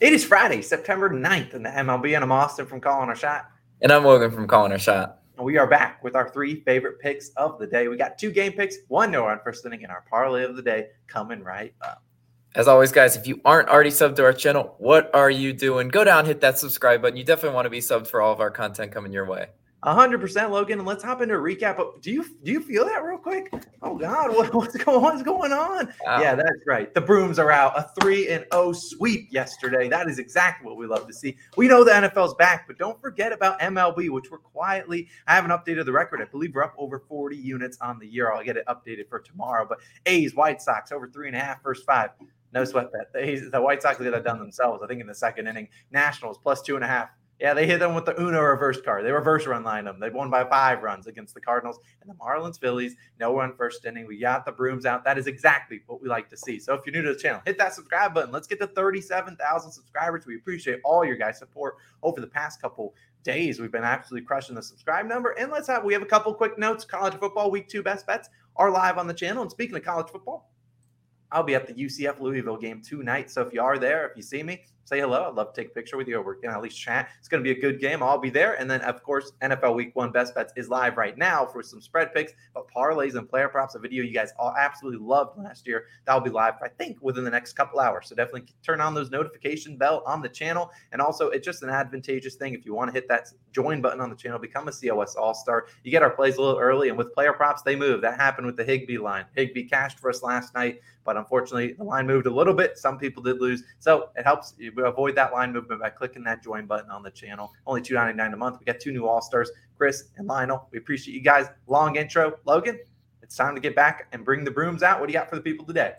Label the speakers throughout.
Speaker 1: It is Friday, September 9th in the MLB, and I'm Austin from Calling Our Shot.
Speaker 2: And I'm Logan from Calling Our Shot.
Speaker 1: And we are back with our three favorite picks of the day. We got two game picks, one no run first inning, and our parlay of the day coming right up.
Speaker 2: As always, guys, if you aren't already subbed to our channel, what are you doing? Go down, hit that subscribe button. You definitely want to be subbed for all of our content coming your way
Speaker 1: hundred percent, Logan. And let's hop into a recap. Do you do you feel that real quick? Oh God, what, what's going what's going on? Wow. Yeah, that's right. The brooms are out. A three and O oh sweep yesterday. That is exactly what we love to see. We know the NFL's back, but don't forget about MLB, which we're quietly. I haven't updated the record. I believe we're up over forty units on the year. I'll get it updated for tomorrow. But A's, White Sox over three and a half, first five. No sweat bet. The, the White Sox did have done themselves. I think in the second inning. Nationals plus two and a half yeah, they hit them with the Uno reverse card. They reverse run line them. They won by five runs against the Cardinals and the Marlins, Phillies. No one first inning. We got the brooms out. That is exactly what we like to see. So if you're new to the channel, hit that subscribe button. Let's get to 37,000 subscribers. We appreciate all your guys' support over the past couple days. We've been absolutely crushing the subscribe number. And let's have we have a couple quick notes. College football week two best bets are live on the channel. And speaking of college football, I'll be at the UCF Louisville game tonight. So if you are there, if you see me, say hello. I'd love to take a picture with you, we're gonna at least chat. It's gonna be a good game. I'll be there. And then of course, NFL Week One Best Bets is live right now for some spread picks, but parlays and player props, a video you guys all absolutely loved last year. That'll be live, I think, within the next couple hours. So definitely turn on those notification bell on the channel. And also, it's just an advantageous thing if you want to hit that join button on the channel, become a COS All Star. You get our plays a little early, and with player props, they move. That happened with the Higby line. Higby cashed for us last night, but unfortunately, the line moved a little bit. Some people did lose, so it helps you avoid that line movement by clicking that join button on the channel. Only two ninety nine a month. We got two new All Stars, Chris and Lionel. We appreciate you guys. Long intro, Logan. It's time to get back and bring the brooms out. What do you got for the people today?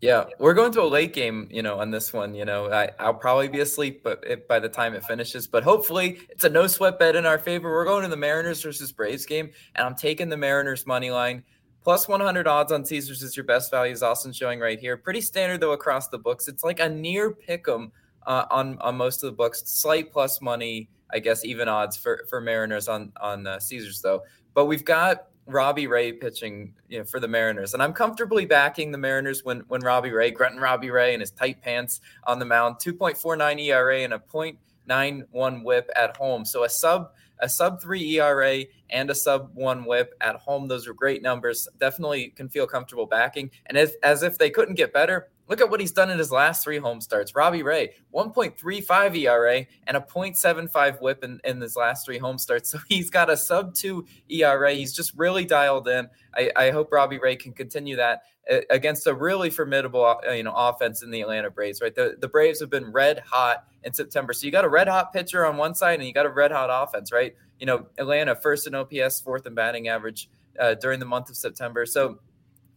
Speaker 2: Yeah, we're going to a late game, you know, on this one. You know, I, will probably be asleep, but it, by the time it finishes, but hopefully it's a no sweat bet in our favor. We're going to the Mariners versus Braves game, and I'm taking the Mariners money line. Plus 100 odds on Caesars is your best value, is Austin showing right here. Pretty standard though across the books. It's like a near pick 'em uh, on on most of the books. Slight plus money, I guess, even odds for for Mariners on on uh, Caesars though. But we've got Robbie Ray pitching, you know, for the Mariners, and I'm comfortably backing the Mariners when when Robbie Ray, grunting Robbie Ray in his tight pants on the mound, 2.49 ERA and a .91 WHIP at home. So a sub a sub three ERA and a sub one WHIP at home. Those are great numbers. Definitely can feel comfortable backing. And as as if they couldn't get better, Look at what he's done in his last three home starts. Robbie Ray, 1.35 ERA and a 0.75 whip in, in his last three home starts. So he's got a sub two ERA. He's just really dialed in. I, I hope Robbie Ray can continue that uh, against a really formidable uh, you know offense in the Atlanta Braves, right? The, the Braves have been red hot in September. So you got a red hot pitcher on one side and you got a red hot offense, right? You know, Atlanta first in OPS, fourth in batting average uh, during the month of September. So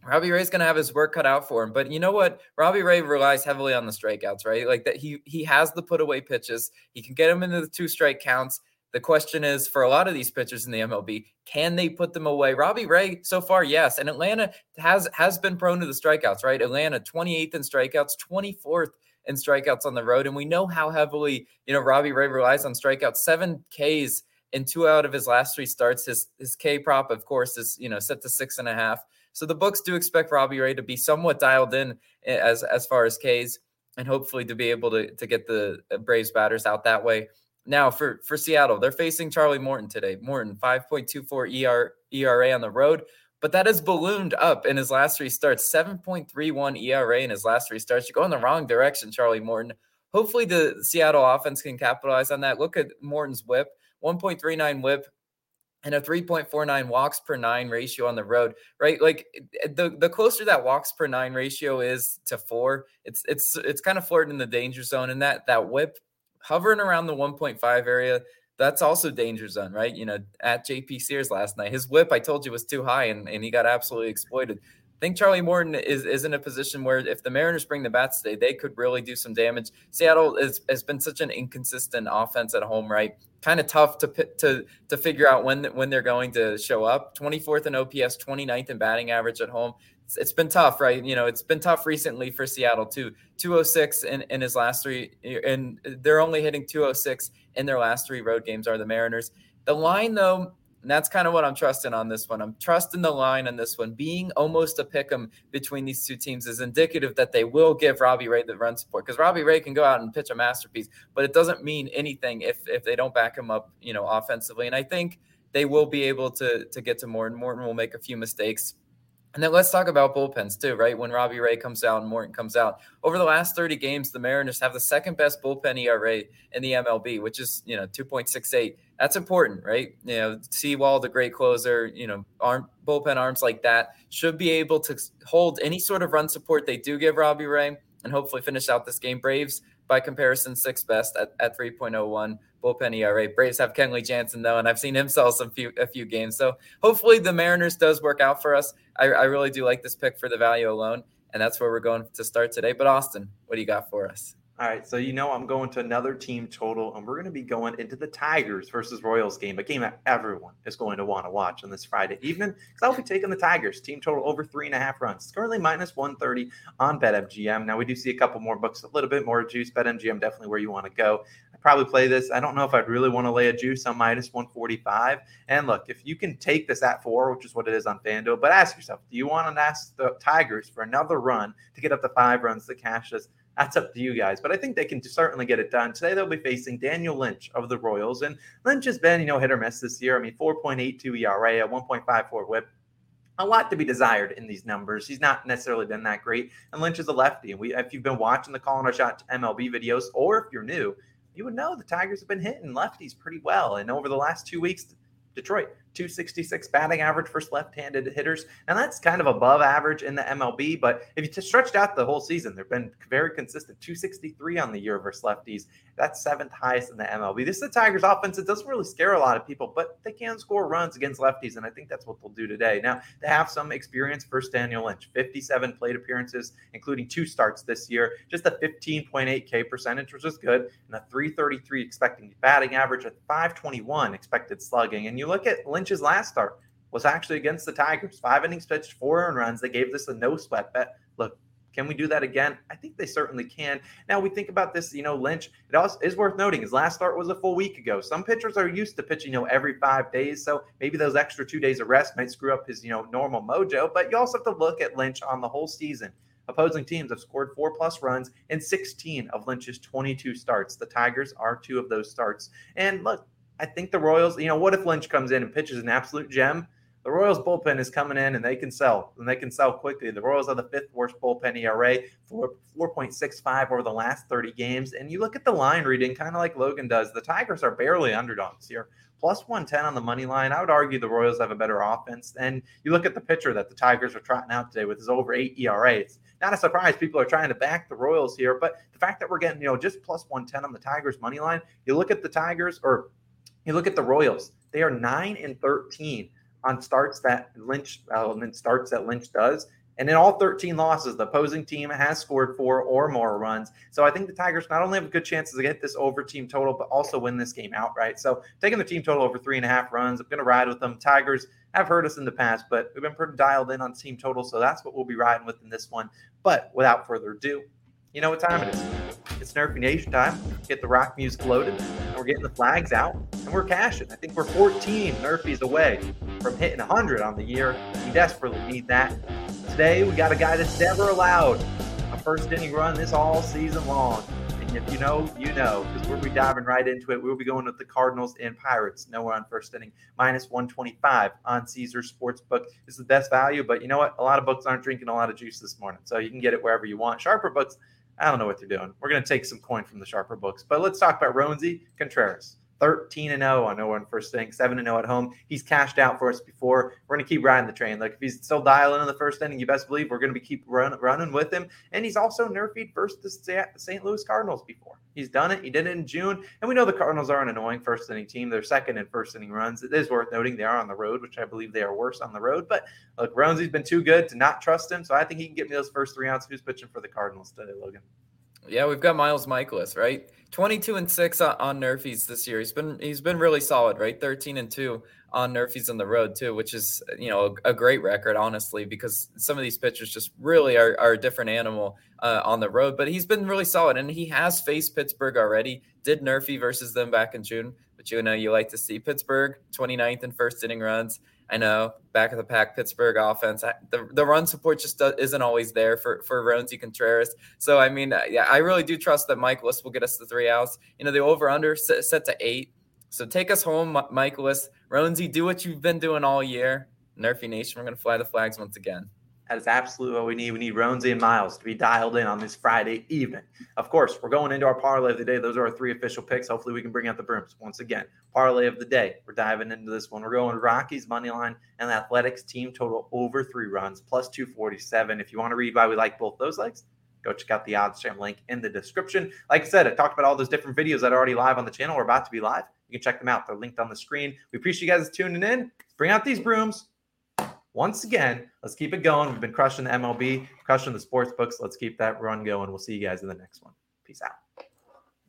Speaker 2: Robbie Ray's going to have his work cut out for him. But you know what? Robbie Ray relies heavily on the strikeouts, right? Like that he he has the put away pitches. He can get him into the two strike counts. The question is for a lot of these pitchers in the MLB, can they put them away? Robbie Ray, so far, yes. And Atlanta has has been prone to the strikeouts, right? Atlanta 28th in strikeouts, 24th in strikeouts on the road. And we know how heavily, you know, Robbie Ray relies on strikeouts. Seven Ks in two out of his last three starts. His his K prop, of course, is you know set to six and a half. So the books do expect Robbie Ray to be somewhat dialed in eh, as as far as K's and hopefully to be able to, to get the uh, Braves batters out that way. Now for for Seattle, they're facing Charlie Morton today. Morton 5.24 ER, ERA on the road, but that has ballooned up in his last three starts. 7.31 ERA in his last three starts. You're going the wrong direction, Charlie Morton. Hopefully the Seattle offense can capitalize on that. Look at Morton's whip, 1.39 whip and a 3.49 walks per nine ratio on the road, right? Like eh, the the closer that walks per nine ratio is to four, it's it's it's kind of flirting in the danger zone, and that that whip hovering around the 1.5 area. That's also danger zone, right? You know, at JP Sears last night, his whip I told you was too high, and, and he got absolutely exploited. I think Charlie Morton is, is in a position where if the Mariners bring the bats today, they could really do some damage. Seattle is, has been such an inconsistent offense at home, right? Kind of tough to to to figure out when when they're going to show up. 24th in OPS, 29th in batting average at home. It's, it's been tough, right? You know, it's been tough recently for Seattle too. 206 in, in his last three, and they're only hitting 206 in their last three road games. Are the Mariners? The line though And that's kind of what I'm trusting on this one. I'm trusting the line on this one. Being almost a pick 'em between these two teams is indicative that they will give Robbie Ray the run support because Robbie Ray can go out and pitch a masterpiece, but it doesn't mean anything if if they don't back him up, you know, offensively. And I think they will be able to to get to Morton. Morton will make a few mistakes. And then let's talk about bullpens too, right? When Robbie Ray comes out and Morton comes out. Over the last 30 games, the Mariners have the second best bullpen ERA in the MLB, which is, you know, 2.68. That's important, right? You know, Sewald, the great closer, you know, arm bullpen arms like that should be able to hold any sort of run support they do give Robbie Ray and hopefully finish out this game. Braves, by comparison, sixth best at, at 3.01 bullpen ERA. Braves have Kenley Jansen though, and I've seen him sell some few a few games. So hopefully the Mariners does work out for us. I, I really do like this pick for the value alone, and that's where we're going to start today. But Austin, what do you got for us?
Speaker 1: All right, so you know I'm going to another team total, and we're going to be going into the Tigers versus Royals game, a game that everyone is going to want to watch on this Friday evening. Because I'll be taking the Tigers team total over three and a half runs. It's currently minus 130 on BetMGM. Now we do see a couple more books, a little bit more juice. BetMGM definitely where you want to go. I probably play this. I don't know if I'd really want to lay a juice on minus 145. And look, if you can take this at four, which is what it is on FanDuel, but ask yourself, do you want to ask the Tigers for another run to get up to five runs to cash this? That's up to you guys, but I think they can certainly get it done. Today they'll be facing Daniel Lynch of the Royals, and Lynch has been, you know, hit or miss this year. I mean, 4.82 ERA, a 1.54 WHIP. A lot to be desired in these numbers. He's not necessarily been that great, and Lynch is a lefty. And we, if you've been watching the Calling Our Shot MLB videos, or if you're new, you would know the Tigers have been hitting lefties pretty well. And over the last two weeks, Detroit 266 batting average for left-handed hitters, and that's kind of above average in the MLB. But if you stretched out the whole season, they've been very consistent. 263 on the year versus lefties. That's seventh highest in the MLB. This is the Tigers' offense. It doesn't really scare a lot of people, but they can score runs against lefties, and I think that's what they'll do today. Now they have some experience. First, Daniel Lynch, 57 plate appearances, including two starts this year. Just a 15.8 K percentage, which is good, and a 333 expecting batting average, at 521 expected slugging. And you look at Lynch Lynch's last start was actually against the Tigers. Five innings pitched, four earned runs. They gave this a no sweat bet. Look, can we do that again? I think they certainly can. Now we think about this, you know, Lynch. It also is worth noting his last start was a full week ago. Some pitchers are used to pitching, you know, every five days, so maybe those extra two days of rest might screw up his, you know, normal mojo. But you also have to look at Lynch on the whole season. Opposing teams have scored four plus runs in 16 of Lynch's 22 starts. The Tigers are two of those starts. And look, I think the Royals, you know, what if Lynch comes in and pitches an absolute gem? The Royals bullpen is coming in and they can sell and they can sell quickly. The Royals are the fifth worst bullpen ERA, 4, 4.65 over the last 30 games. And you look at the line reading, kind of like Logan does, the Tigers are barely underdogs here. Plus 110 on the money line. I would argue the Royals have a better offense. And you look at the pitcher that the Tigers are trotting out today with his over eight ERA. It's not a surprise people are trying to back the Royals here. But the fact that we're getting, you know, just plus 110 on the Tigers money line, you look at the Tigers or you look at the Royals; they are nine and thirteen on starts that Lynch uh, starts that Lynch does. And in all 13 losses, the opposing team has scored four or more runs. So I think the Tigers not only have good chance to get this over team total, but also win this game outright. So taking the team total over three and a half runs, I'm going to ride with them. Tigers have hurt us in the past, but we've been pretty dialed in on team total. So that's what we'll be riding with in this one. But without further ado, you know what time it is. It's Nerfy Nation time. Get the rock music loaded, and we're getting the flags out, and we're cashing. I think we're 14 Nerfies away from hitting 100 on the year. We desperately need that. Today, we got a guy that's never allowed a first inning run this all season long. And if you know, you know, because we'll be diving right into it. We'll be going with the Cardinals and Pirates. Nowhere on first inning, minus 125 on Caesar Sportsbook. Is the best value, but you know what? A lot of books aren't drinking a lot of juice this morning, so you can get it wherever you want. Sharper books I don't know what they're doing. We're going to take some coin from the sharper books, but let's talk about Roansy Contreras. 13 and 0 on no one first inning, 7 and 0 at home. He's cashed out for us before. We're going to keep riding the train. Like if he's still dialing in the first inning, you best believe we're going to be keep run, running with him. And he's also nerfed versus the St. Louis Cardinals before. He's done it. He did it in June, and we know the Cardinals are an annoying first inning team. They're second in first inning runs. It is worth noting they are on the road, which I believe they are worse on the road. But look, Roansy's been too good to not trust him, so I think he can get me those first three outs. Who's pitching for the Cardinals today, Logan?
Speaker 2: Yeah, we've got Miles Mikolas, right? 22 and 6 on Nerfies this year. He's been he's been really solid, right? 13 and 2 on Nerfies on the road too, which is you know a, a great record, honestly, because some of these pitchers just really are, are a different animal uh, on the road. But he's been really solid, and he has faced Pittsburgh already. Did Nerfy versus them back in June, but you know you like to see Pittsburgh 29th and first inning runs. I know back of the pack Pittsburgh offense. The, the run support just isn't always there for for Roansy Contreras. So I mean, uh, yeah, I really do trust that Mikolas will get us the three outs. You know, the over under set, set to eight. So take us home, Mikolas. Roansy, do what you've been doing all year. Nerfy Nation, we're to fly the flags once again.
Speaker 1: That is absolutely what we need. We need Roansy and Miles to be dialed in on this Friday evening. Of course, we're going into our parlay of the day. Those are our three official picks. Hopefully, we can bring out the brooms once again. Parlay of the day. We're diving into this one. We're going Rockies money line and Athletics team total over three runs plus 247. If you want to read why we like both those legs, go check out the OddsJam link in the description. Like I said, I talked about all those different videos that are already live on the channel. We're about to be live. You can check them out. They're linked on the screen. We appreciate you guys tuning in. Bring out these brooms. Once again, let's keep it going. We've been crushing the MLB, crushing the sports books. Let's keep that run going. We'll see you guys in the next one. Peace out.